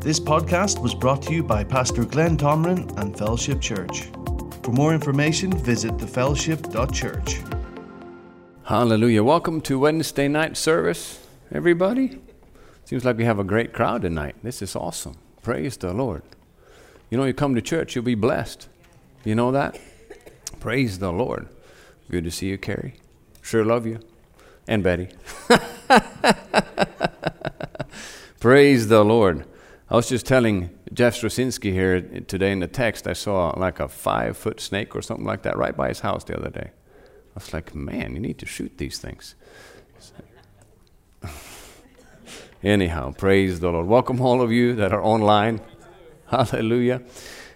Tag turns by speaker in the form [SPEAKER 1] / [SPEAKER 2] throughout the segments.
[SPEAKER 1] This podcast was brought to you by Pastor Glenn Tomrin and Fellowship Church. For more information, visit thefellowship.church.
[SPEAKER 2] Hallelujah. Welcome to Wednesday night service, everybody. Seems like we have a great crowd tonight. This is awesome. Praise the Lord. You know, you come to church, you'll be blessed. You know that? Praise the Lord. Good to see you, Carrie. Sure love you. And Betty. Praise the Lord. I was just telling Jeff Straczynski here today in the text, I saw like a five foot snake or something like that right by his house the other day. I was like, man, you need to shoot these things. Anyhow, praise the Lord. Welcome all of you that are online. Hallelujah.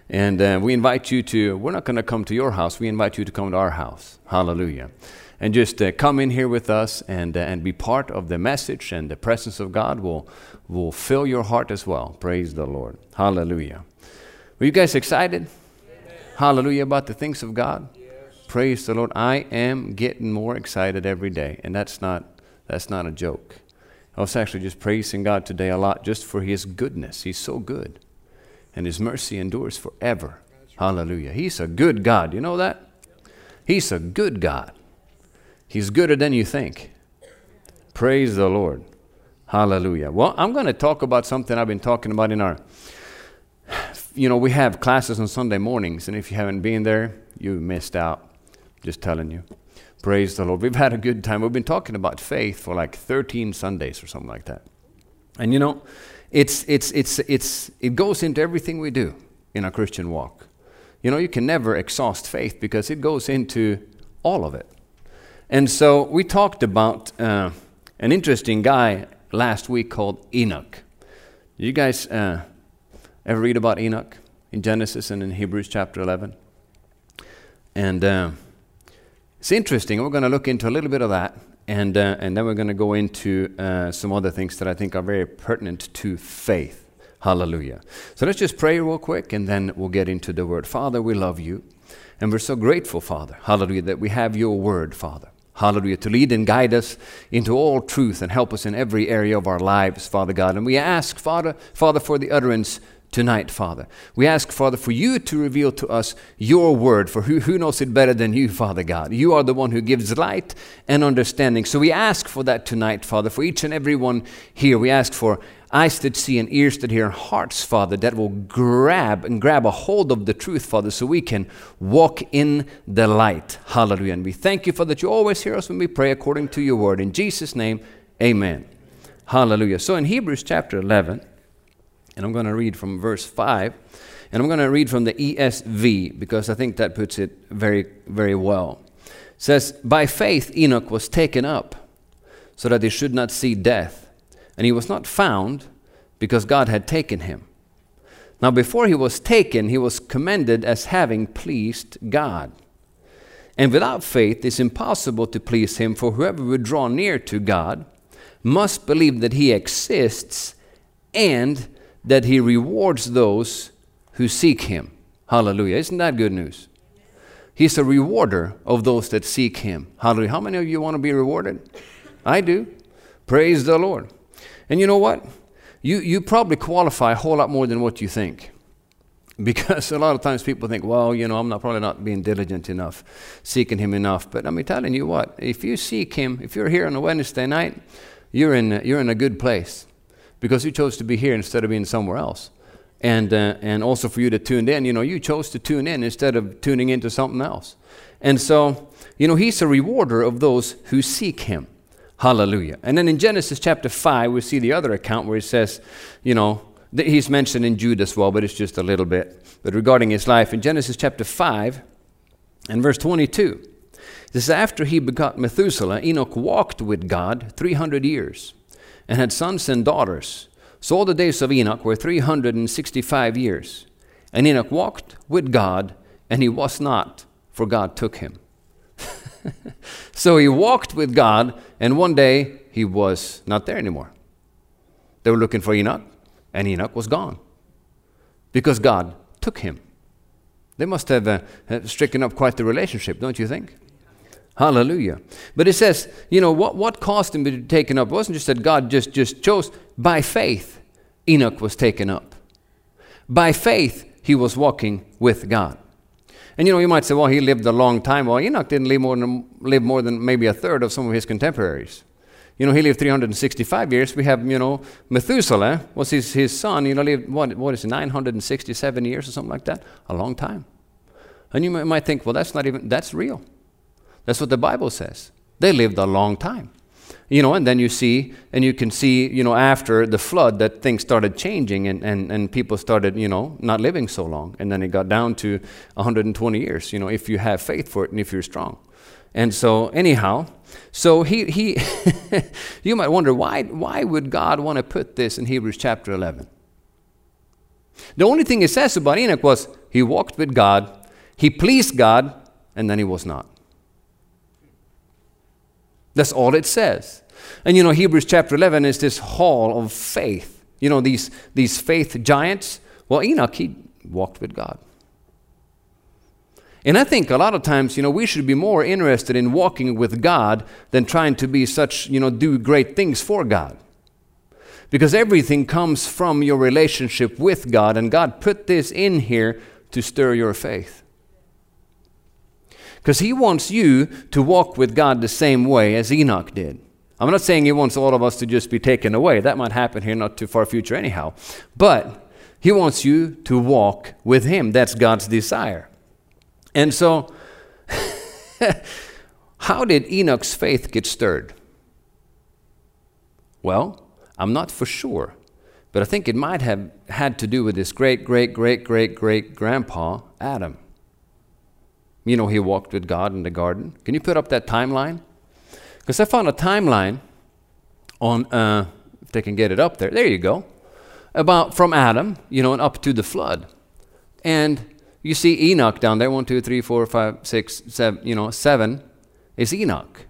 [SPEAKER 2] And uh, we invite you to, we're not going to come to your house, we invite you to come to our house. Hallelujah. And just uh, come in here with us and, uh, and be part of the message, and the presence of God will, will fill your heart as well. Praise the Lord. Hallelujah. Were you guys excited? Yes. Hallelujah about the things of God? Yes. Praise the Lord. I am getting more excited every day, and that's not, that's not a joke. I was actually just praising God today a lot just for His goodness. He's so good, and His mercy endures forever. Hallelujah. He's a good God. You know that? He's a good God. He's gooder than you think. Praise the Lord. Hallelujah. Well, I'm going to talk about something I've been talking about in our, you know, we have classes on Sunday mornings, and if you haven't been there, you missed out. Just telling you. Praise the Lord. We've had a good time. We've been talking about faith for like 13 Sundays or something like that. And you know, it's, it's, it's, it's, it goes into everything we do in our Christian walk. You know, you can never exhaust faith because it goes into all of it. And so we talked about uh, an interesting guy last week called Enoch. You guys uh, ever read about Enoch in Genesis and in Hebrews chapter 11? And uh, it's interesting. We're going to look into a little bit of that, and, uh, and then we're going to go into uh, some other things that I think are very pertinent to faith. Hallelujah. So let's just pray real quick, and then we'll get into the word. Father, we love you, and we're so grateful, Father, hallelujah, that we have your word, Father. Hallelujah, to lead and guide us into all truth and help us in every area of our lives, Father God. And we ask, Father, Father, for the utterance tonight, Father. We ask, Father, for you to reveal to us your word, for who, who knows it better than you, Father God? You are the one who gives light and understanding. So we ask for that tonight, Father, for each and every one here. We ask for eyes that see and ears that hear, hearts, Father, that will grab and grab a hold of the truth, Father, so we can walk in the light. Hallelujah. And we thank you for that you always hear us when we pray according to your word. In Jesus' name, amen. Hallelujah. So in Hebrews chapter 11, and I'm going to read from verse 5, and I'm going to read from the ESV because I think that puts it very, very well. It says, By faith Enoch was taken up so that he should not see death and he was not found because God had taken him. Now, before he was taken, he was commended as having pleased God. And without faith, it's impossible to please him, for whoever would draw near to God must believe that he exists and that he rewards those who seek him. Hallelujah. Isn't that good news? He's a rewarder of those that seek him. Hallelujah. How many of you want to be rewarded? I do. Praise the Lord. And you know what? You, you probably qualify a whole lot more than what you think. Because a lot of times people think, well, you know, I'm not probably not being diligent enough, seeking Him enough. But I'm telling you what, if you seek Him, if you're here on a Wednesday night, you're in, you're in a good place because you chose to be here instead of being somewhere else. And, uh, and also for you to tune in, you know, you chose to tune in instead of tuning into something else. And so, you know, He's a rewarder of those who seek Him. Hallelujah. And then in Genesis chapter 5, we see the other account where it says, you know, he's mentioned in Jude as well, but it's just a little bit. But regarding his life, in Genesis chapter 5 and verse 22, this is after he begot Methuselah, Enoch walked with God 300 years and had sons and daughters. So all the days of Enoch were 365 years. And Enoch walked with God, and he was not, for God took him. so he walked with God, and one day he was not there anymore. They were looking for Enoch, and Enoch was gone because God took him. They must have uh, stricken up quite the relationship, don't you think? Hallelujah. But it says, you know, what, what caused him to be taken up? It wasn't just that God just, just chose. By faith, Enoch was taken up. By faith, he was walking with God. And you know, you might say, well, he lived a long time. Well, Enoch didn't live more than, live more than maybe a third of some of his contemporaries. You know, he lived 365 years. We have, you know, Methuselah was his, his son, you know, lived, what, what is it, 967 years or something like that? A long time. And you might think, well, that's not even, that's real. That's what the Bible says. They lived a long time. You know, and then you see, and you can see, you know, after the flood that things started changing and, and, and people started, you know, not living so long. And then it got down to 120 years, you know, if you have faith for it and if you're strong. And so, anyhow, so he, he you might wonder why, why would God want to put this in Hebrews chapter 11? The only thing it says about Enoch was he walked with God, he pleased God, and then he was not. That's all it says. And you know, Hebrews chapter 11 is this hall of faith. You know, these, these faith giants. Well, Enoch, he walked with God. And I think a lot of times, you know, we should be more interested in walking with God than trying to be such, you know, do great things for God. Because everything comes from your relationship with God, and God put this in here to stir your faith. Because He wants you to walk with God the same way as Enoch did. I'm not saying He wants all of us to just be taken away. That might happen here not too far future, anyhow. But He wants you to walk with Him. That's God's desire. And so, how did Enoch's faith get stirred? Well, I'm not for sure, but I think it might have had to do with his great, great, great, great, great grandpa, Adam. You know, he walked with God in the garden. Can you put up that timeline? Because I found a timeline on, uh, if they can get it up there, there you go, about from Adam, you know, and up to the flood. And you see Enoch down there, one, two, three, four, five, six, seven, you know, seven is Enoch.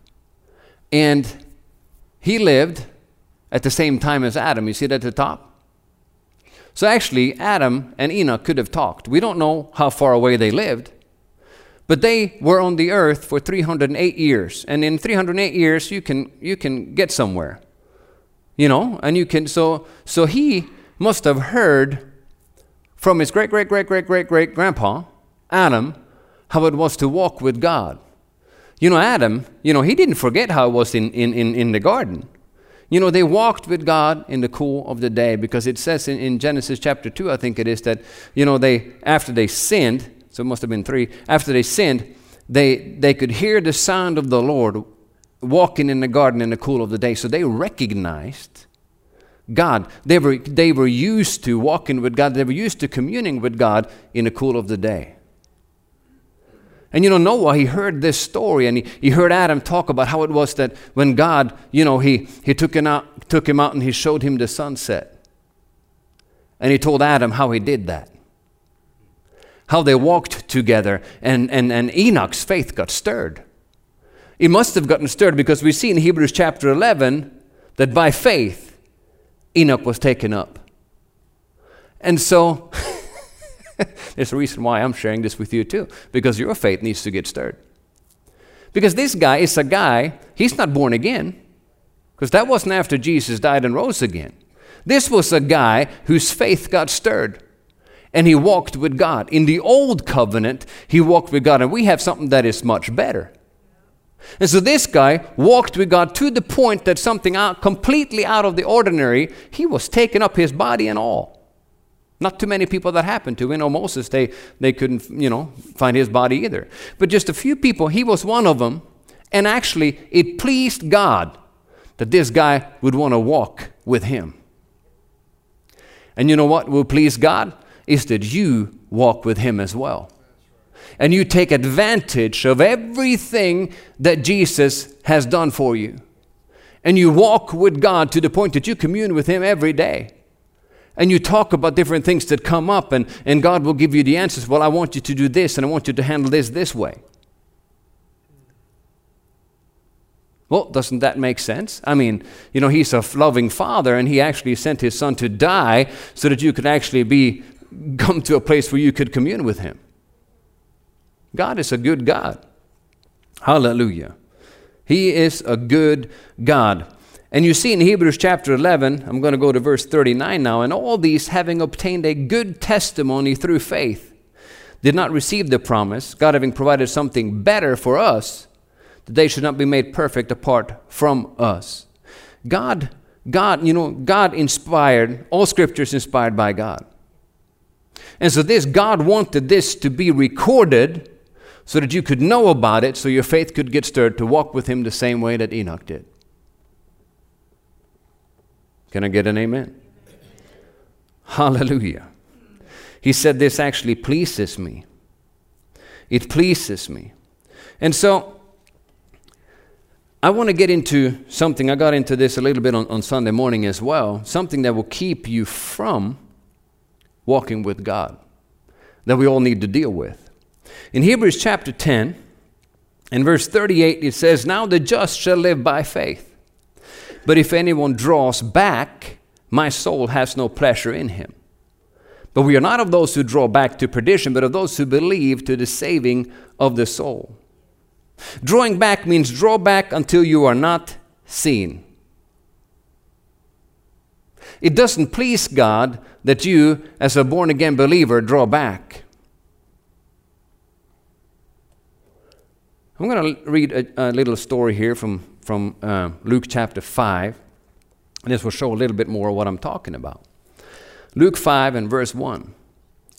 [SPEAKER 2] And he lived at the same time as Adam. You see it at the top? So actually, Adam and Enoch could have talked. We don't know how far away they lived, but they were on the earth for 308 years. And in 308 years, you can, you can get somewhere. You know, and you can, so, so he must have heard from his great, great, great, great, great, great grandpa, Adam, how it was to walk with God. You know, Adam, you know, he didn't forget how it was in, in, in, in the garden. You know, they walked with God in the cool of the day because it says in, in Genesis chapter 2, I think it is, that, you know, they, after they sinned, so it must have been three, after they sinned, they, they could hear the sound of the Lord walking in the garden in the cool of the day. So they recognized God. They were, they were used to walking with God, they were used to communing with God in the cool of the day. And you know, Noah, he heard this story and he, he heard Adam talk about how it was that when God, you know, he, he took, him out, took him out and he showed him the sunset. And he told Adam how he did that. How they walked together and, and, and Enoch's faith got stirred. It must have gotten stirred because we see in Hebrews chapter 11 that by faith, Enoch was taken up. And so, there's a reason why I'm sharing this with you too, because your faith needs to get stirred. Because this guy is a guy, he's not born again, because that wasn't after Jesus died and rose again. This was a guy whose faith got stirred and he walked with God. In the old covenant, he walked with God, and we have something that is much better. And so this guy walked with God to the point that something out, completely out of the ordinary, he was taking up his body and all. Not too many people that happened to. You know, Moses, they, they couldn't, you know, find his body either. But just a few people, he was one of them. And actually, it pleased God that this guy would want to walk with him. And you know what will please God? Is that you walk with him as well and you take advantage of everything that Jesus has done for you. And you walk with God to the point that you commune with Him every day. And you talk about different things that come up, and, and God will give you the answers. Well, I want you to do this, and I want you to handle this this way. Well, doesn't that make sense? I mean, you know, He's a loving Father, and He actually sent His Son to die so that you could actually be come to a place where you could commune with Him. God is a good God. Hallelujah. He is a good God. And you see in Hebrews chapter 11, I'm going to go to verse 39 now, and all these having obtained a good testimony through faith, did not receive the promise, God having provided something better for us, that they should not be made perfect apart from us. God, God, you know, God inspired, all scriptures inspired by God. And so this, God wanted this to be recorded so that you could know about it, so your faith could get stirred to walk with Him the same way that Enoch did. Can I get an amen? Hallelujah. He said, This actually pleases me. It pleases me. And so, I want to get into something. I got into this a little bit on, on Sunday morning as well. Something that will keep you from walking with God, that we all need to deal with. In Hebrews chapter 10, in verse 38, it says, Now the just shall live by faith. But if anyone draws back, my soul has no pleasure in him. But we are not of those who draw back to perdition, but of those who believe to the saving of the soul. Drawing back means draw back until you are not seen. It doesn't please God that you, as a born again believer, draw back. I'm going to read a, a, little story here from, from uh, Luke chapter 5. And this will show a little bit more of what I'm talking about. Luke 5 and verse 1.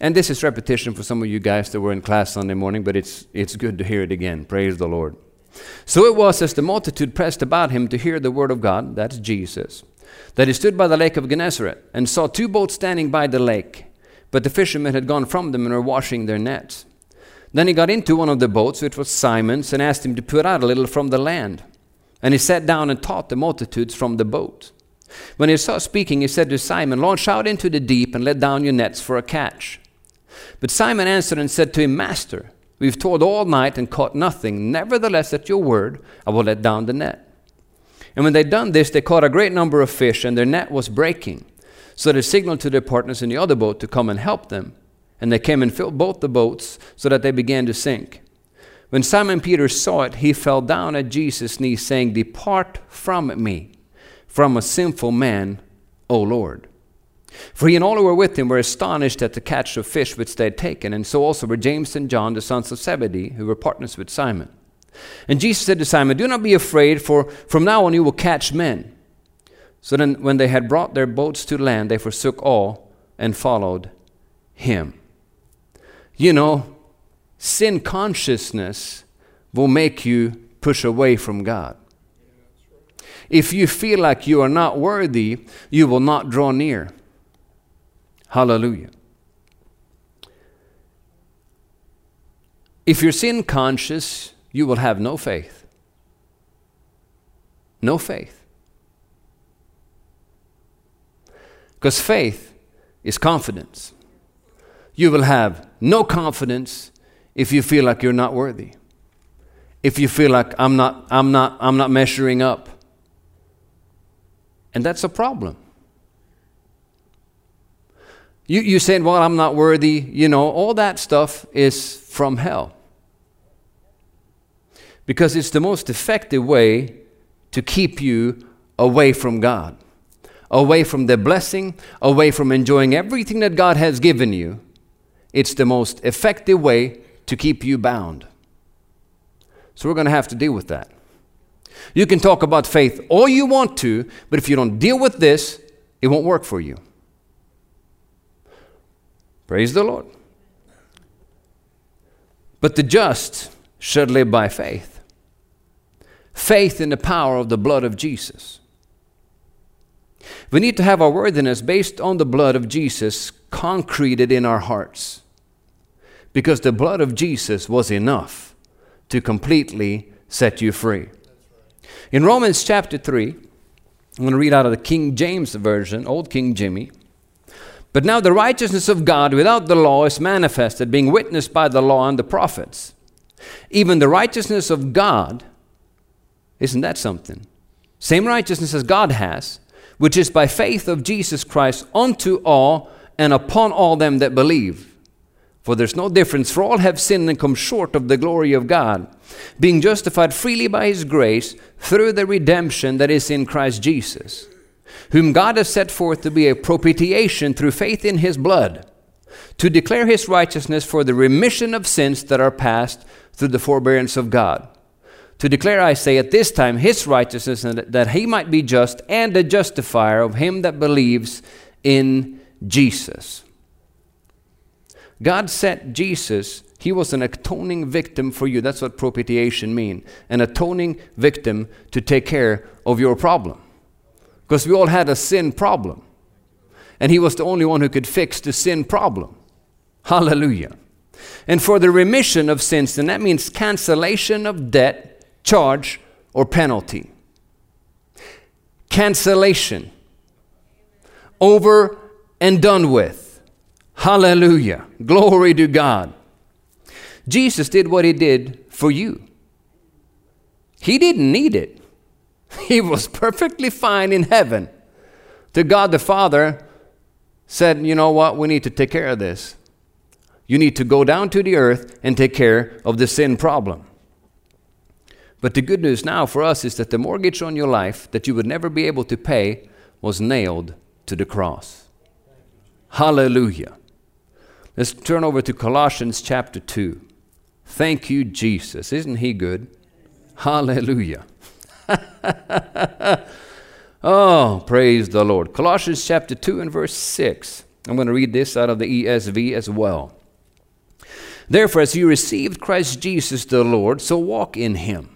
[SPEAKER 2] And this is repetition for some of you guys that were in class Sunday morning, but it's, it's good to hear it again. Praise the Lord. So it was as the multitude pressed about him to hear the word of God, that's Jesus, that he stood by the lake of Gennesaret and saw two boats standing by the lake. But the fishermen had gone from them and were washing their nets. Then he got into one of the boats, which was Simon's, and asked him to put out a little from the land. And he sat down and taught the multitudes from the boat. When he saw speaking, he said to Simon, Launch out into the deep and let down your nets for a catch. But Simon answered and said to him, Master, we've toiled all night and caught nothing. Nevertheless, at your word, I will let down the net. And when they'd done this, they caught a great number of fish, and their net was breaking. So they signaled to their partners in the other boat to come and help them. And they came and filled both the boats, so that they began to sink. When Simon Peter saw it, he fell down at Jesus' knees, saying, Depart from me, from a sinful man, O Lord. For he and all who were with him were astonished at the catch of fish which they had taken, and so also were James and John, the sons of Zebedee, who were partners with Simon. And Jesus said to Simon, Do not be afraid, for from now on you will catch men. So then, when they had brought their boats to land, they forsook all and followed him. You know, sin consciousness will make you push away from God. If you feel like you are not worthy, you will not draw near. Hallelujah. If you're sin conscious, you will have no faith. No faith. Because faith is confidence. You will have no confidence if you feel like you're not worthy. If you feel like I'm not, I'm not, I'm not measuring up. And that's a problem. You, you saying, well, I'm not worthy, you know, all that stuff is from hell. Because it's the most effective way to keep you away from God, away from the blessing, away from enjoying everything that God has given you. It's the most effective way to keep you bound. So we're going to have to deal with that. You can talk about faith all you want to, but if you don't deal with this, it won't work for you. Praise the Lord. But the just should live by faith. Faith in the power of the blood of Jesus. We need to have our worthiness based on the blood of Jesus concreted in our hearts. Because the blood of Jesus was enough to completely set you free. In Romans chapter 3, I'm going to read out of the King James Version, Old King Jimmy. But now the righteousness of God without the law is manifested, being witnessed by the law and the prophets. Even the righteousness of God, isn't that something? Same righteousness as God has, which is by faith of Jesus Christ unto all and upon all them that believe. For there's no difference, for all have sinned and come short of the glory of God, being justified freely by His grace through the redemption that is in Christ Jesus, whom God has set forth to be a propitiation through faith in His blood, to declare His righteousness for the remission of sins that are past through the forbearance of God. To declare, I say, at this time His righteousness, that He might be just and a justifier of him that believes in Jesus. God set Jesus, he was an atoning victim for you. That's what propitiation means an atoning victim to take care of your problem. Because we all had a sin problem. And he was the only one who could fix the sin problem. Hallelujah. And for the remission of sins, and that means cancellation of debt, charge, or penalty. Cancellation. Over and done with. Hallelujah. Glory to God. Jesus did what he did for you. He didn't need it. He was perfectly fine in heaven. To God the Father said, You know what? We need to take care of this. You need to go down to the earth and take care of the sin problem. But the good news now for us is that the mortgage on your life that you would never be able to pay was nailed to the cross. Hallelujah. Let's turn over to Colossians chapter 2. Thank you, Jesus. Isn't he good? Hallelujah. oh, praise the Lord. Colossians chapter 2 and verse 6. I'm going to read this out of the ESV as well. Therefore, as you received Christ Jesus the Lord, so walk in him,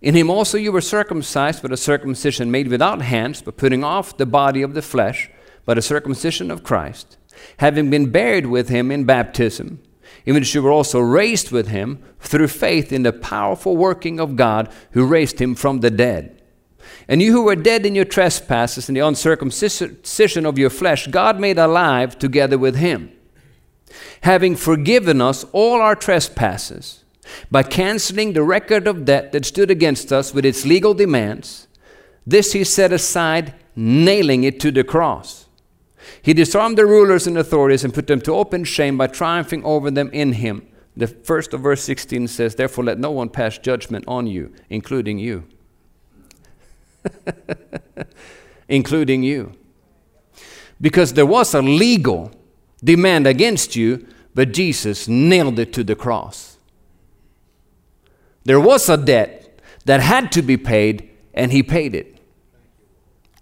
[SPEAKER 2] In him also you were circumcised with a circumcision made without hands, but putting off the body of the flesh by the circumcision of Christ, having been buried with him in baptism in which you were also raised with him through faith in the powerful working of God who raised him from the dead. And you who were dead in your trespasses and the uncircumcision of your flesh, God made alive together with him, having forgiven us all our trespasses by canceling the record of debt that stood against us with its legal demands. This he set aside, nailing it to the cross. He disarmed the rulers and authorities and put them to open shame by triumphing over them in him. The first of verse 16 says, Therefore let no one pass judgment on you, including you. including you. Because there was a legal demand against you, but Jesus nailed it to the cross. There was a debt that had to be paid, and he paid it.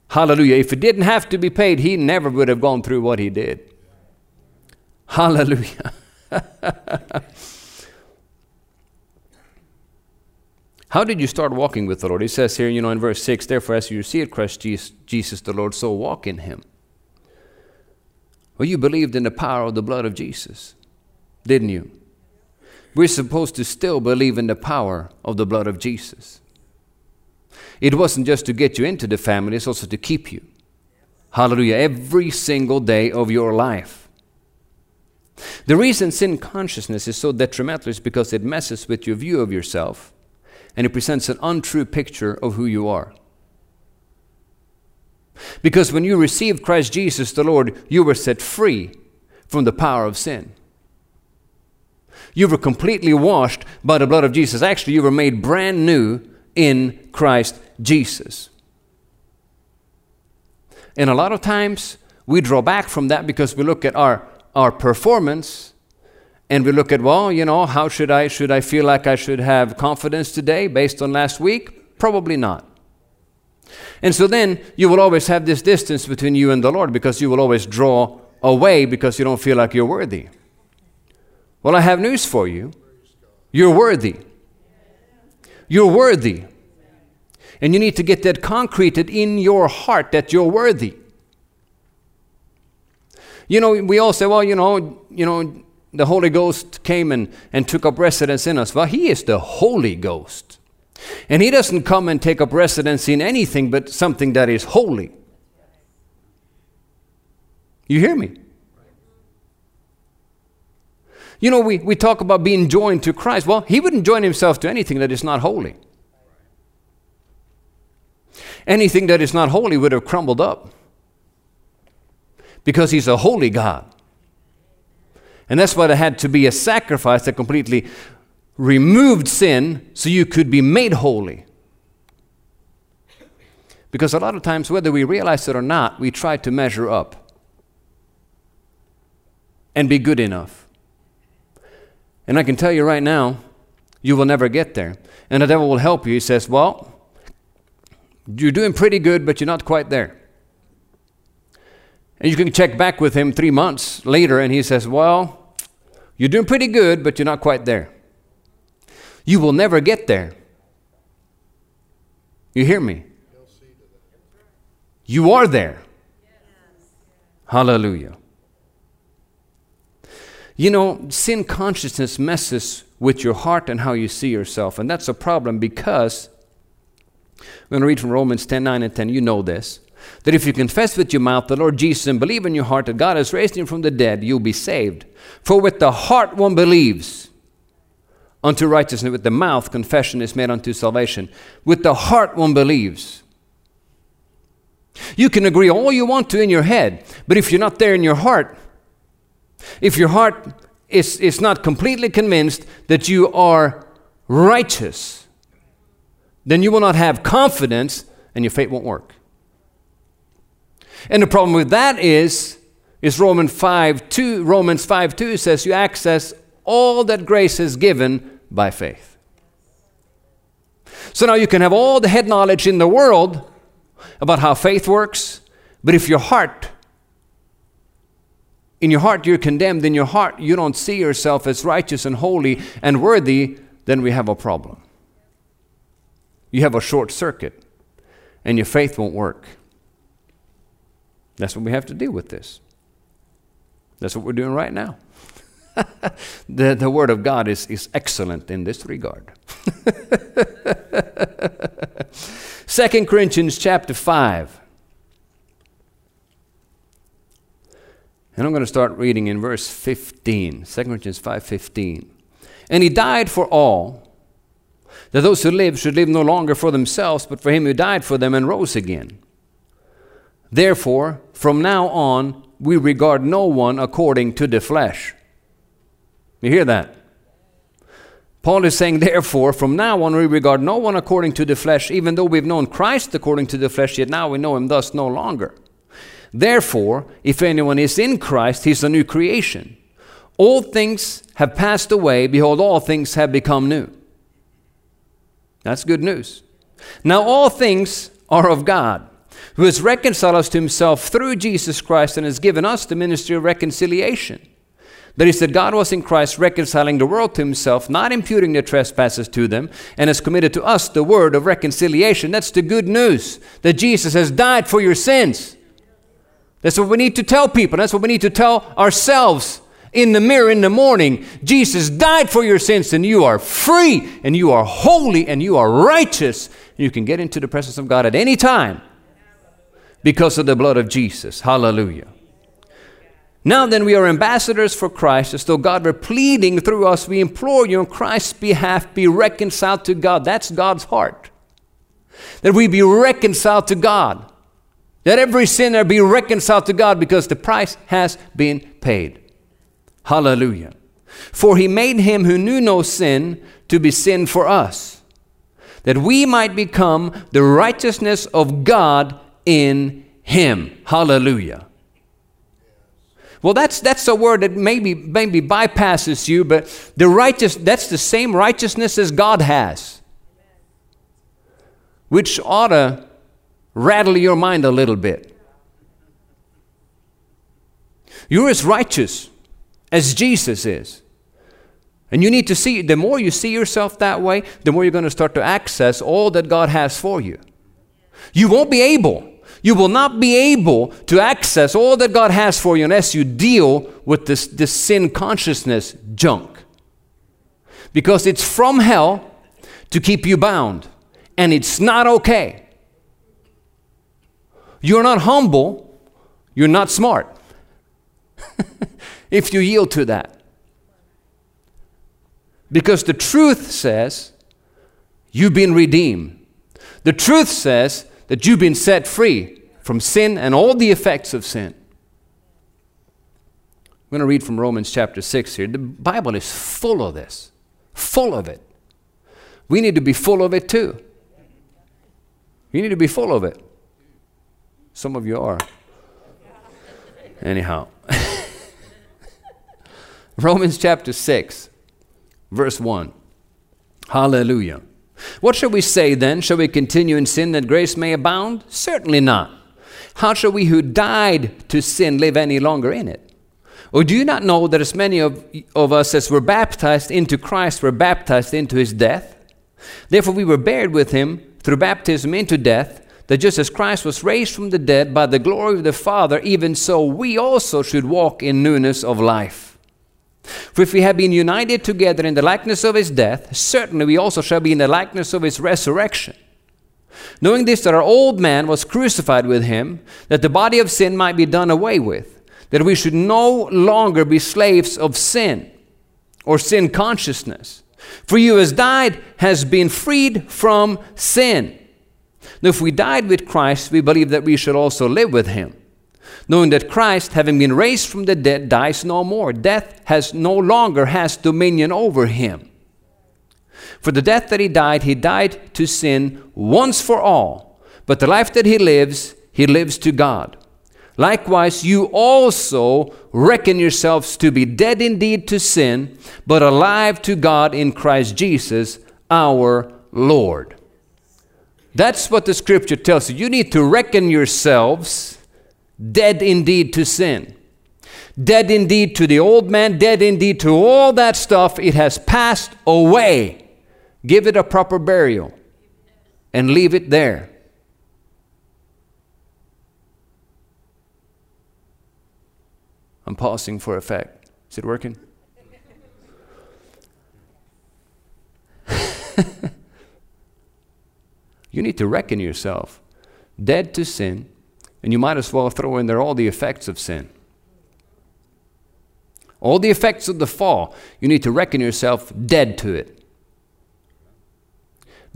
[SPEAKER 2] Hallelujah. If it didn't have to be paid, he never would have gone through what he did. Hallelujah. How did you start walking with the Lord? He says here, you know, in verse 6, therefore, as you receive Christ Jesus the Lord, so walk in him. Well, you believed in the power of the blood of Jesus, didn't you? We're supposed to still believe in the power of the blood of Jesus. It wasn't just to get you into the family, it's also to keep you. Hallelujah. Every single day of your life. The reason sin consciousness is so detrimental is because it messes with your view of yourself and it presents an untrue picture of who you are. Because when you received Christ Jesus the Lord, you were set free from the power of sin. You were completely washed by the blood of Jesus. Actually, you were made brand new in Christ Jesus. And a lot of times we draw back from that because we look at our, our performance and we look at, well, you know, how should I should I feel like I should have confidence today based on last week? Probably not. And so then you will always have this distance between you and the Lord because you will always draw away because you don't feel like you're worthy. Well, I have news for you. You're worthy. You're worthy. And you need to get that concreted in your heart that you're worthy. You know, we all say, well, you know, you know, the Holy Ghost came and, and took up residence in us. Well, He is the Holy Ghost. And He doesn't come and take up residence in anything but something that is holy. You hear me? You know, we, we talk about being joined to Christ. Well, He wouldn't join Himself to anything that is not holy. Anything that is not holy would have crumbled up because He's a holy God. And that's why there had to be a sacrifice that completely removed sin so you could be made holy. Because a lot of times, whether we realize it or not, we try to measure up and be good enough. And I can tell you right now, you will never get there. And the devil will help you. He says, Well, you're doing pretty good, but you're not quite there. And you can check back with him three months later, and he says, Well, you're doing pretty good, but you're not quite there. You will never get there. You hear me? You are there. Hallelujah. You know, sin consciousness messes with your heart and how you see yourself, and that's a problem because I'm going to read from Romans 10 9 and 10. You know this. That if you confess with your mouth the Lord Jesus and believe in your heart that God has raised him from the dead, you'll be saved. For with the heart one believes unto righteousness, with the mouth confession is made unto salvation. With the heart one believes. You can agree all you want to in your head, but if you're not there in your heart, if your heart is, is not completely convinced that you are righteous, then you will not have confidence and your faith won't work. And the problem with that is, is Romans 5 2, Romans 5 2 says you access all that grace is given by faith. So now you can have all the head knowledge in the world about how faith works, but if your heart, in your heart you're condemned, in your heart you don't see yourself as righteous and holy and worthy, then we have a problem you have a short circuit and your faith won't work. That's what we have to deal with this. That's what we're doing right now. the, the Word of God is, is excellent in this regard. Second Corinthians chapter 5. And I'm going to start reading in verse 15. 2 Corinthians 5:15. And he died for all that those who live should live no longer for themselves, but for him who died for them and rose again. Therefore, from now on, we regard no one according to the flesh. You hear that? Paul is saying, therefore, from now on, we regard no one according to the flesh, even though we've known Christ according to the flesh, yet now we know him thus no longer. Therefore, if anyone is in Christ, he's a new creation. All things have passed away, behold, all things have become new. That's good news. Now, all things are of God, who has reconciled us to himself through Jesus Christ and has given us the ministry of reconciliation. That is, that God was in Christ reconciling the world to himself, not imputing their trespasses to them, and has committed to us the word of reconciliation. That's the good news that Jesus has died for your sins. That's what we need to tell people. That's what we need to tell ourselves in the mirror in the morning. Jesus died for your sins, and you are free, and you are holy, and you are righteous. You can get into the presence of God at any time because of the blood of Jesus. Hallelujah. Now then, we are ambassadors for Christ, as though God were pleading through us. We implore you on Christ's behalf, be reconciled to God. That's God's heart. That we be reconciled to God. That every sinner be reconciled to God because the price has been paid. Hallelujah. For he made him who knew no sin to be sin for us, that we might become the righteousness of God in him. Hallelujah. Well, that's, that's a word that maybe, maybe bypasses you, but the righteous, that's the same righteousness as God has, which ought to rattle your mind a little bit. You're as righteous as Jesus is. And you need to see, the more you see yourself that way, the more you're going to start to access all that God has for you. You won't be able, you will not be able to access all that God has for you unless you deal with this, this sin consciousness junk. Because it's from hell to keep you bound, and it's not okay. You're not humble, you're not smart. if you yield to that. Because the truth says you've been redeemed. The truth says that you've been set free from sin and all the effects of sin. I'm going to read from Romans chapter 6 here. The Bible is full of this, full of it. We need to be full of it too. You need to be full of it. Some of you are. Anyhow, Romans chapter 6, verse 1. Hallelujah. What shall we say then? Shall we continue in sin that grace may abound? Certainly not. How shall we who died to sin live any longer in it? Or do you not know that as many of, of us as were baptized into Christ were baptized into his death? Therefore we were buried with him through baptism into death, that just as Christ was raised from the dead by the glory of the Father, even so we also should walk in newness of life. For if we have been united together in the likeness of his death, certainly we also shall be in the likeness of his resurrection. Knowing this, that our old man was crucified with him, that the body of sin might be done away with, that we should no longer be slaves of sin or sin consciousness. For you as died has been freed from sin. Now, if we died with Christ, we believe that we should also live with him. Knowing that Christ, having been raised from the dead, dies no more. Death has no longer has dominion over him. For the death that he died, he died to sin once for all. But the life that he lives, he lives to God. Likewise, you also reckon yourselves to be dead indeed to sin, but alive to God in Christ Jesus our Lord. That's what the scripture tells you. You need to reckon yourselves dead indeed to sin. Dead indeed to the old man, dead indeed to all that stuff. It has passed away. Give it a proper burial and leave it there. I'm pausing for effect. Is it working? you need to reckon yourself dead to sin, and you might as well throw in there all the effects of sin. All the effects of the fall, you need to reckon yourself dead to it.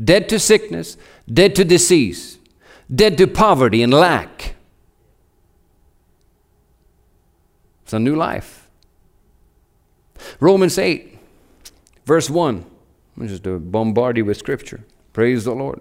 [SPEAKER 2] Dead to sickness, dead to disease, dead to poverty and lack. It's a new life. Romans 8, verse 1. I'm just to bombard you with scripture. Praise the Lord.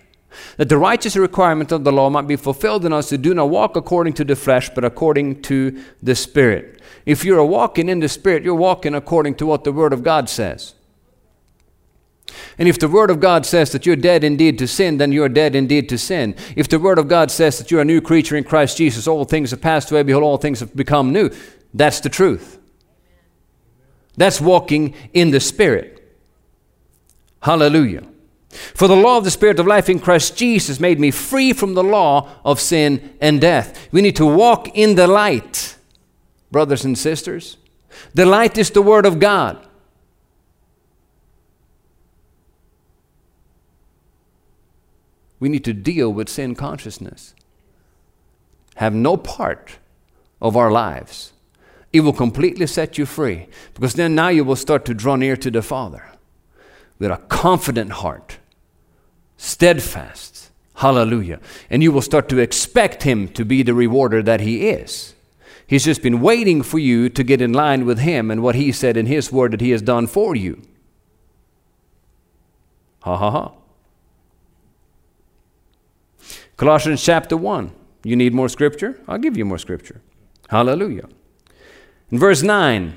[SPEAKER 2] That the righteous requirement of the law might be fulfilled in us who do not walk according to the flesh, but according to the Spirit. If you're walking in the Spirit, you're walking according to what the Word of God says. And if the Word of God says that you're dead indeed to sin, then you're dead indeed to sin. If the Word of God says that you're a new creature in Christ Jesus, all things have passed away, behold, all things have become new, that's the truth. That's walking in the Spirit. Hallelujah. For the law of the Spirit of life in Christ Jesus made me free from the law of sin and death. We need to walk in the light, brothers and sisters. The light is the Word of God. We need to deal with sin consciousness. Have no part of our lives it will completely set you free because then now you will start to draw near to the Father with a confident heart, steadfast. Hallelujah. And you will start to expect Him to be the rewarder that He is. He's just been waiting for you to get in line with Him and what He said in His Word that He has done for you. Ha ha ha. Colossians chapter 1. You need more scripture? I'll give you more scripture. Hallelujah. In verse 9,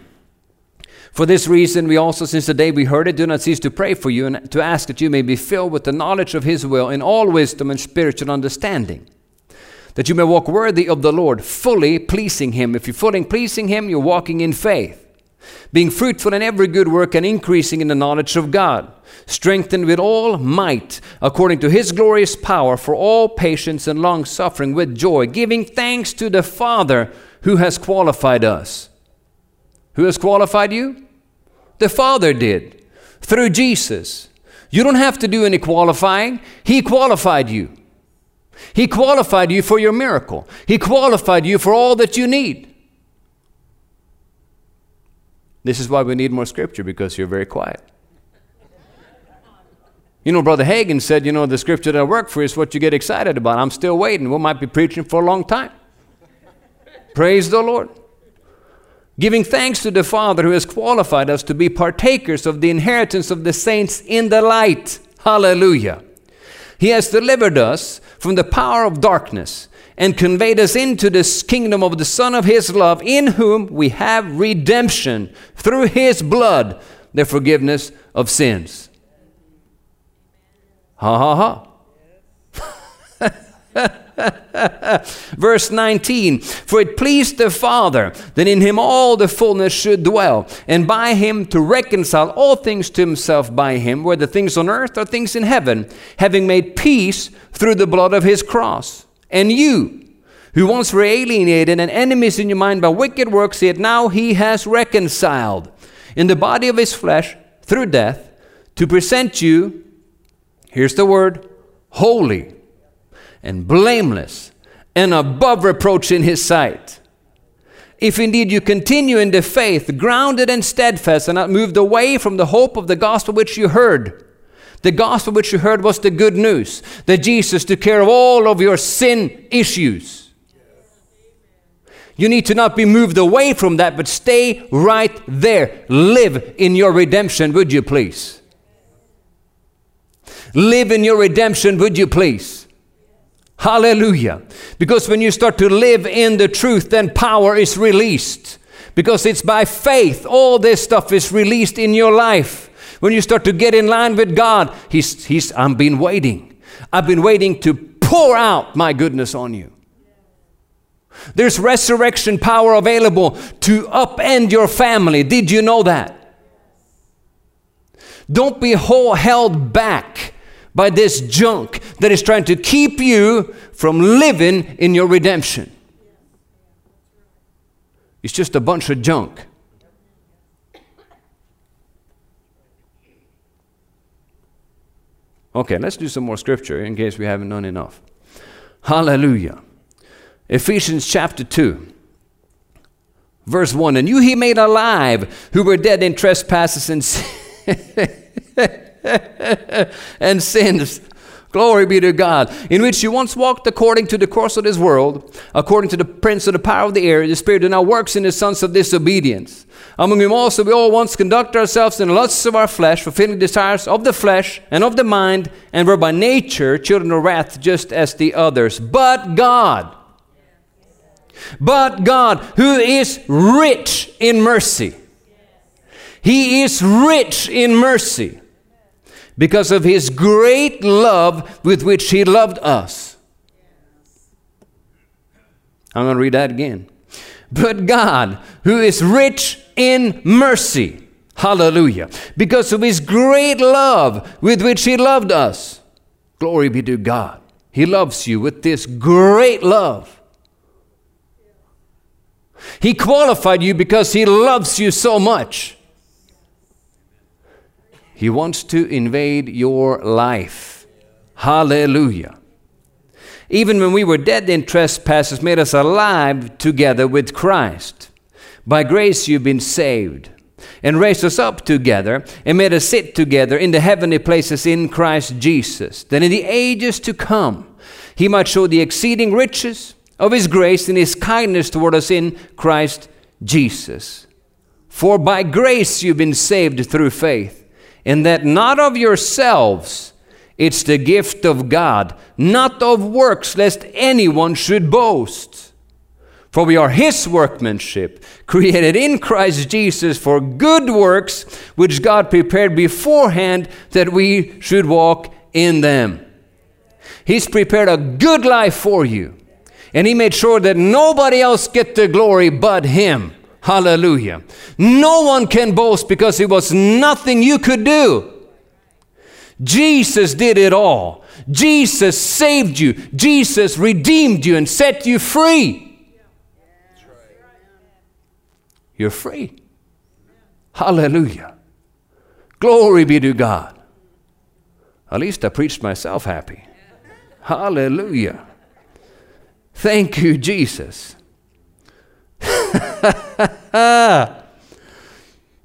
[SPEAKER 2] For this reason, we also, since the day we heard it, do not cease to pray for you and to ask that you may be filled with the knowledge of His will in all wisdom and spiritual understanding, that you may walk worthy of the Lord, fully pleasing Him. If you're fully pleasing Him, you're walking in faith, being fruitful in every good work and increasing in the knowledge of God, strengthened with all might, according to His glorious power, for all patience and long suffering with joy, giving thanks to the Father who has qualified us. Who has qualified you? The Father did through Jesus. You don't have to do any qualifying, He qualified you. He qualified you for your miracle, He qualified you for all that you need. This is why we need more scripture because you're very quiet. You know, Brother Hagin said, you know, the scripture that I work for is what you get excited about. I'm still waiting. We might be preaching for a long time. Praise the Lord giving thanks to the Father who has qualified us to be partakers of the inheritance of the saints in the light. Hallelujah. He has delivered us from the power of darkness and conveyed us into this kingdom of the Son of His love, in whom we have redemption through His blood, the forgiveness of sins. Ha ha ha. Verse 19 For it pleased the Father that in him all the fullness should dwell, and by him to reconcile all things to himself by him, whether things on earth or things in heaven, having made peace through the blood of his cross. And you, who once were alienated and enemies in your mind by wicked works, yet now he has reconciled in the body of his flesh through death to present you, here's the word, holy and blameless and above reproach in his sight. If indeed you continue in the faith, grounded and steadfast, and not moved away from the hope of the gospel which you heard. The gospel which you heard was the good news that Jesus took care of all of your sin issues. You need to not be moved away from that, but stay right there. Live in your redemption, would you please? Live in your redemption, would you please? Hallelujah. Because when you start to live in the truth, then power is released. Because it's by faith, all this stuff is released in your life. When you start to get in line with God, He's, he's I've been waiting. I've been waiting to pour out my goodness on you. There's resurrection power available to upend your family. Did you know that? Don't be held back by this junk that is trying to keep you from living in your redemption. It's just a bunch of junk. Okay, let's do some more scripture in case we haven't done enough. Hallelujah. Ephesians chapter 2, verse 1. And you he made alive who were dead in trespasses and and sins. Glory be to God, in which you once walked according to the course of this world, according to the prince of the power of the air, the spirit who now works in the sons of disobedience. Among whom also we all once conduct ourselves in the lusts of our flesh, fulfilling desires of the flesh and of the mind, and were by nature children of wrath, just as the others. But God, but God, who is rich in mercy, He is rich in mercy because of his great love with which he loved us. I'm going to read that again. But God, who is rich in mercy, hallelujah, because of his great love with which he loved us. Glory be to God. He loves you with this great love. He qualified you because he loves you so much. He wants to invade your life. Hallelujah. Even when we were dead in trespasses, made us alive together with Christ. By grace you've been saved, and raised us up together, and made us sit together in the heavenly places in Christ Jesus, that in the ages to come he might show the exceeding riches of his grace and his kindness toward us in Christ Jesus. For by grace you've been saved through faith and that not of yourselves, it's the gift of God, not of works, lest anyone should boast. For we are his workmanship, created in Christ Jesus for good works, which God prepared beforehand that we should walk in them. He's prepared a good life for you. And he made sure that nobody else get the glory but him. Hallelujah. No one can boast because it was nothing you could do. Jesus did it all. Jesus saved you. Jesus redeemed you and set you free. You're free. Hallelujah. Glory be to God. At least I preached myself happy. Hallelujah. Thank you, Jesus.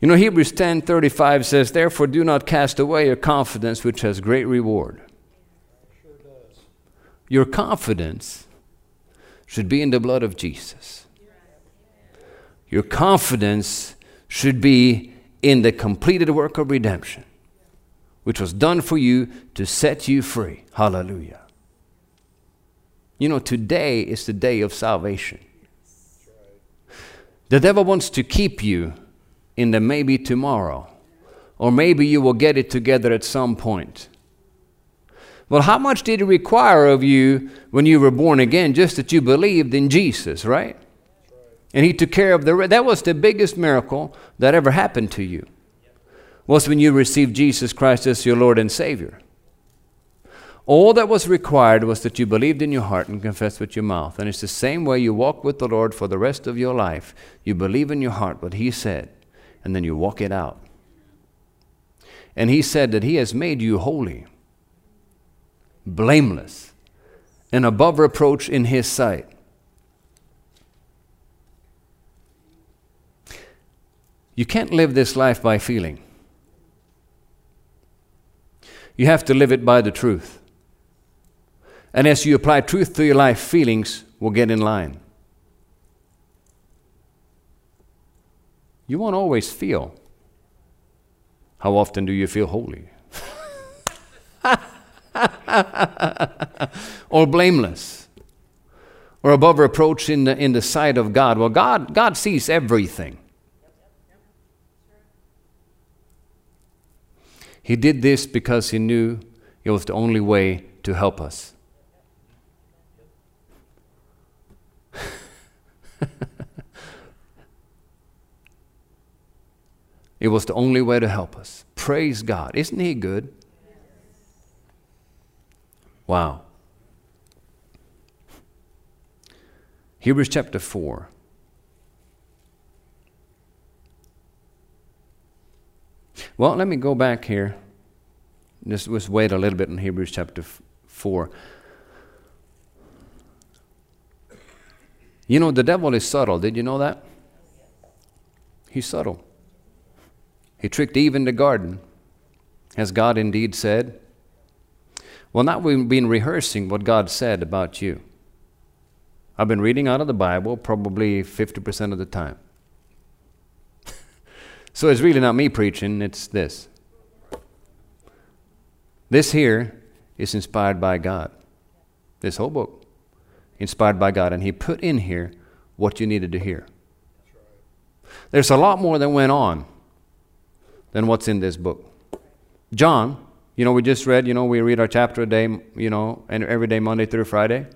[SPEAKER 2] you know, Hebrews 10 35 says, Therefore, do not cast away your confidence, which has great reward. Your confidence should be in the blood of Jesus. Your confidence should be in the completed work of redemption, which was done for you to set you free. Hallelujah. You know, today is the day of salvation. The devil wants to keep you in the maybe tomorrow, or maybe you will get it together at some point. Well, how much did it require of you when you were born again? Just that you believed in Jesus, right? And he took care of the that was the biggest miracle that ever happened to you. Was when you received Jesus Christ as your Lord and Savior. All that was required was that you believed in your heart and confessed with your mouth. And it's the same way you walk with the Lord for the rest of your life. You believe in your heart what He said, and then you walk it out. And He said that He has made you holy, blameless, and above reproach in His sight. You can't live this life by feeling. You have to live it by the truth. And as you apply truth to your life, feelings will get in line. You won't always feel. How often do you feel holy? or blameless? Or above reproach in the, in the sight of God? Well, God, God sees everything. He did this because he knew it was the only way to help us. It was the only way to help us. Praise God. Isn't He good? Wow. Hebrews chapter 4. Well, let me go back here. Just, just wait a little bit in Hebrews chapter 4. You know, the devil is subtle. Did you know that? He's subtle. He tricked Eve in the garden. Has God indeed said? Well, now we've been rehearsing what God said about you. I've been reading out of the Bible probably 50% of the time. So it's really not me preaching, it's this. This here is inspired by God. This whole book, inspired by God. And He put in here what you needed to hear. There's a lot more that went on than what's in this book. John, you know, we just read, you know, we read our chapter a day, you know, and every day, Monday through Friday.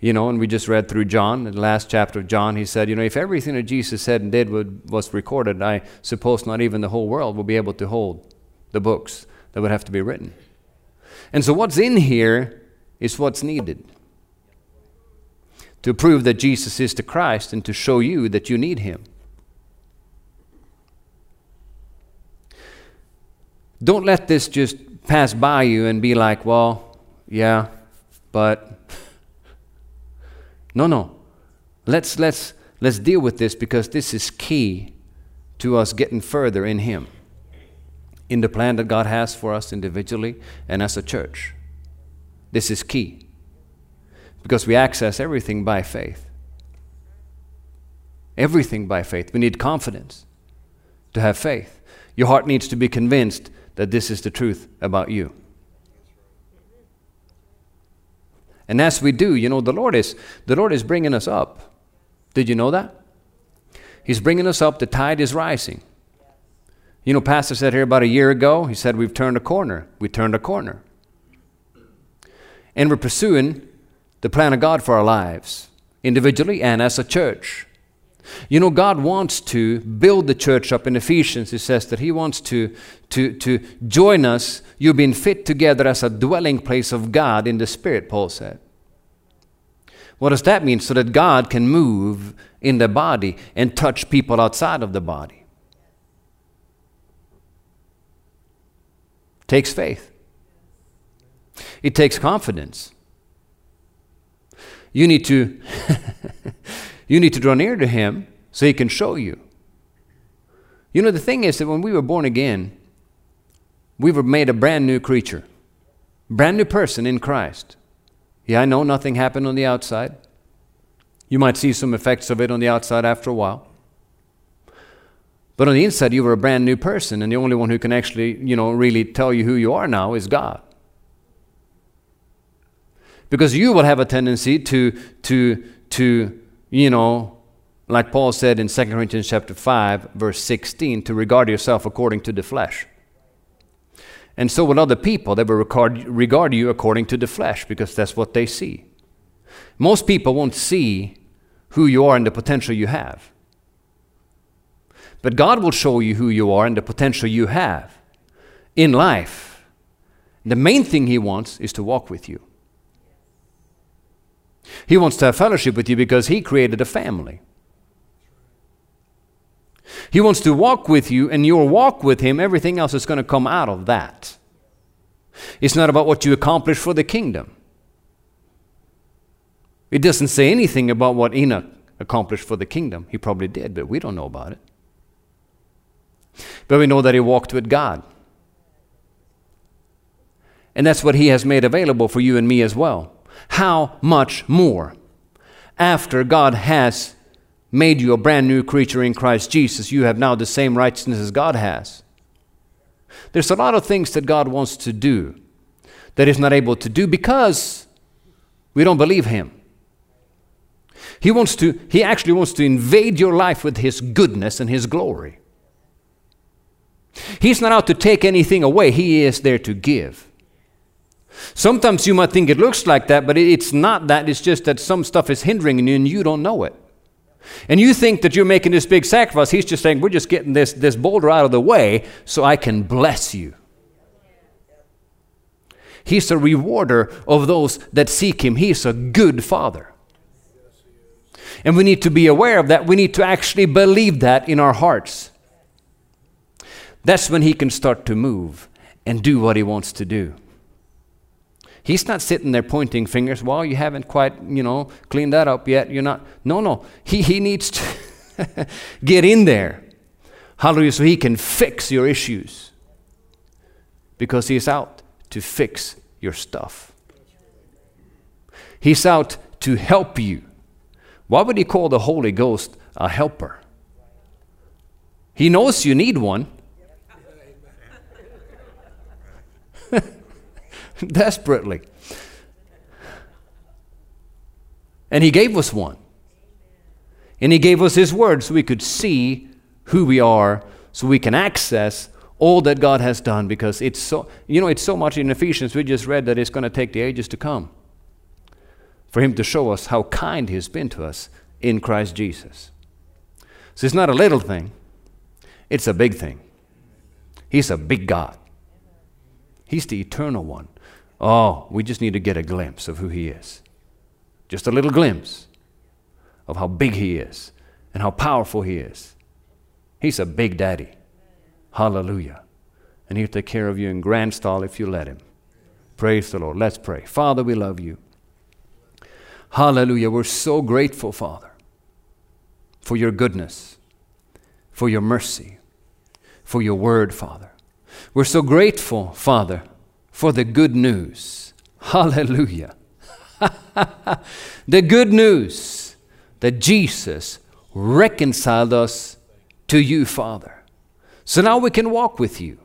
[SPEAKER 2] You know, and we just read through John, the last chapter of John, he said, you know, if everything that Jesus said and did would, was recorded, I suppose not even the whole world will be able to hold the books that would have to be written. And so what's in here is what's needed to prove that Jesus is the Christ and to show you that you need him. Don't let this just pass by you and be like, well, yeah, but no, no. Let's, let's, let's deal with this because this is key to us getting further in Him, in the plan that God has for us individually and as a church. This is key because we access everything by faith. Everything by faith. We need confidence to have faith. Your heart needs to be convinced that this is the truth about you. And as we do, you know, the Lord is the Lord is bringing us up. Did you know that? He's bringing us up. The tide is rising. You know, Pastor said here about a year ago, he said, We've turned a corner. We turned a corner. And we're pursuing the plan of God for our lives, individually and as a church. You know, God wants to build the church up in Ephesians. He says that He wants to, to, to join us. You've been fit together as a dwelling place of God in the Spirit, Paul said. What does that mean? So that God can move in the body and touch people outside of the body. It takes faith. It takes confidence. You need to you need to draw near to him so he can show you. You know the thing is that when we were born again, we were made a brand new creature. Brand new person in Christ. Yeah, I know nothing happened on the outside. You might see some effects of it on the outside after a while. But on the inside, you were a brand new person, and the only one who can actually, you know, really tell you who you are now is God. Because you will have a tendency to, to, to, you know, like Paul said in 2 Corinthians chapter 5, verse 16, to regard yourself according to the flesh. And so will other people, they will regard, regard you according to the flesh, because that's what they see. Most people won't see who you are and the potential you have. But God will show you who you are and the potential you have in life. The main thing He wants is to walk with you. He wants to have fellowship with you because He created a family. He wants to walk with you, and your walk with Him, everything else is going to come out of that. It's not about what you accomplish for the kingdom. It doesn't say anything about what Enoch accomplished for the kingdom. He probably did, but we don't know about it. But we know that he walked with God. And that's what he has made available for you and me as well. How much more? After God has made you a brand new creature in Christ Jesus, you have now the same righteousness as God has. There's a lot of things that God wants to do that He's not able to do because we don't believe Him. He wants to, He actually wants to invade your life with His goodness and His glory. He's not out to take anything away, He is there to give. Sometimes you might think it looks like that, but it's not that. It's just that some stuff is hindering you and you don't know it. And you think that you're making this big sacrifice. He's just saying, We're just getting this, this boulder out of the way so I can bless you. He's a rewarder of those that seek Him. He's a good Father. And we need to be aware of that. We need to actually believe that in our hearts. That's when he can start to move and do what he wants to do. He's not sitting there pointing fingers. Well, you haven't quite, you know, cleaned that up yet. You're not. No, no. He, he needs to get in there. Hallelujah. So he can fix your issues. Because he's out to fix your stuff. He's out to help you. Why would he call the Holy Ghost a helper? He knows you need one. desperately. And He gave us one. And He gave us His Word so we could see who we are, so we can access all that God has done because it's so, you know, it's so much in Ephesians, we just read that it's going to take the ages to come for Him to show us how kind He's been to us in Christ Jesus. So it's not a little thing, it's a big thing. He's a big God, He's the eternal one. Oh, we just need to get a glimpse of who He is. Just a little glimpse of how big He is and how powerful He is. He's a big daddy. Hallelujah. And He'll take care of you in grand style if you let Him. Praise the Lord. Let's pray. Father, we love you. Hallelujah. We're so grateful, Father, for your goodness, for your mercy, for your word, Father. We're so grateful, Father, for the good news. Hallelujah. the good news that Jesus reconciled us to you, Father. So now we can walk with you.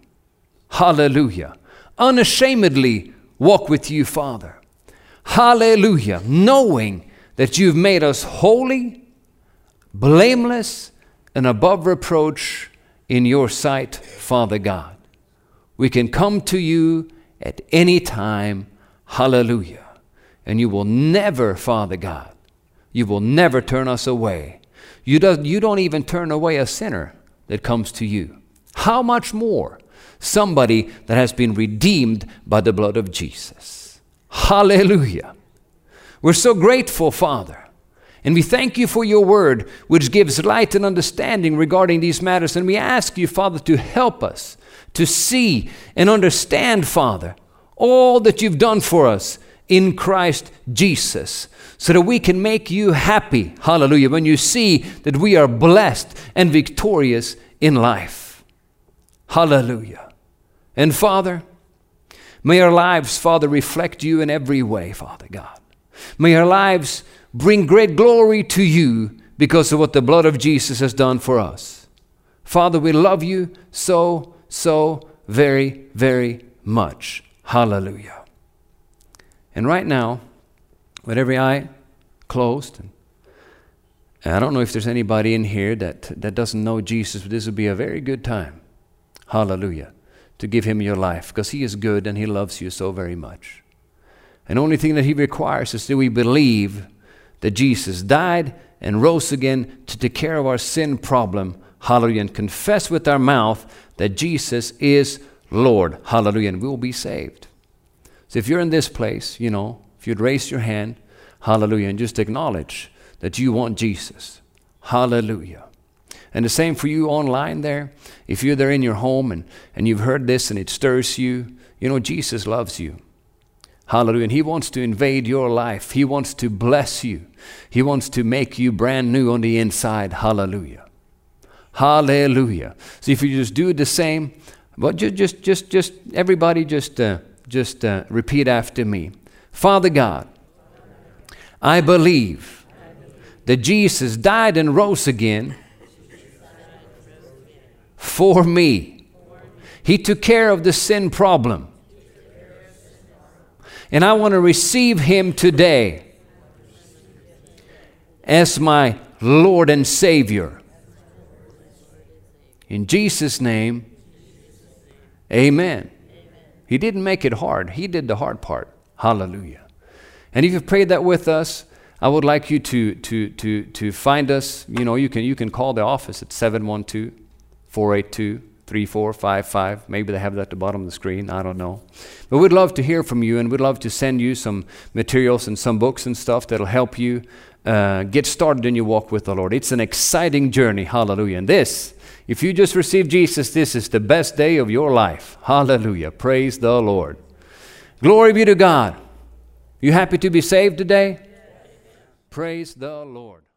[SPEAKER 2] Hallelujah. Unashamedly walk with you, Father. Hallelujah. Knowing that you've made us holy, blameless, and above reproach in your sight, Father God. We can come to you at any time. Hallelujah. And you will never, Father God, you will never turn us away. You, do, you don't even turn away a sinner that comes to you. How much more somebody that has been redeemed by the blood of Jesus? Hallelujah. We're so grateful, Father. And we thank you for your word, which gives light and understanding regarding these matters. And we ask you, Father, to help us to see and understand, Father, all that you've done for us in Christ Jesus, so that we can make you happy. Hallelujah. When you see that we are blessed and victorious in life. Hallelujah. And Father, may our lives, Father, reflect you in every way, Father God. May our lives bring great glory to you because of what the blood of Jesus has done for us. Father, we love you so, so very, very much. Hallelujah. And right now, with every eye closed, and I don't know if there's anybody in here that, that doesn't know Jesus, but this would be a very good time. Hallelujah. To give him your life because he is good and he loves you so very much. And only thing that he requires is that we believe that Jesus died and rose again to take care of our sin problem. Hallelujah. And confess with our mouth that Jesus is Lord. Hallelujah. And we will be saved. So if you're in this place, you know, if you'd raise your hand, hallelujah, and just acknowledge that you want Jesus. Hallelujah. And the same for you online there. If you're there in your home and, and you've heard this and it stirs you, you know, Jesus loves you. Hallelujah. And He wants to invade your life. He wants to bless you. He wants to make you brand new on the inside. Hallelujah. Hallelujah. So if you just do the same, but just, just, just, just everybody just, uh, just uh, repeat after me. Father God, I believe that Jesus died and rose again for me. He took care of the sin problem. And I want to receive Him today as my Lord and Savior. In Jesus' name, amen. He didn't make it hard, He did the hard part. Hallelujah. And if you've prayed that with us, I would like you to, to, to, to find us. You know, you can, you can call the office at 712 482 3455. Maybe they have that at the bottom of the screen. I don't know. But we'd love to hear from you, and we'd love to send you some materials and some books and stuff that'll help you uh, get started in your walk with the Lord. It's an exciting journey. Hallelujah. And this, if you just received Jesus, this is the best day of your life. Hallelujah. Praise the Lord. Glory be to God. You happy to be saved today? Praise the Lord.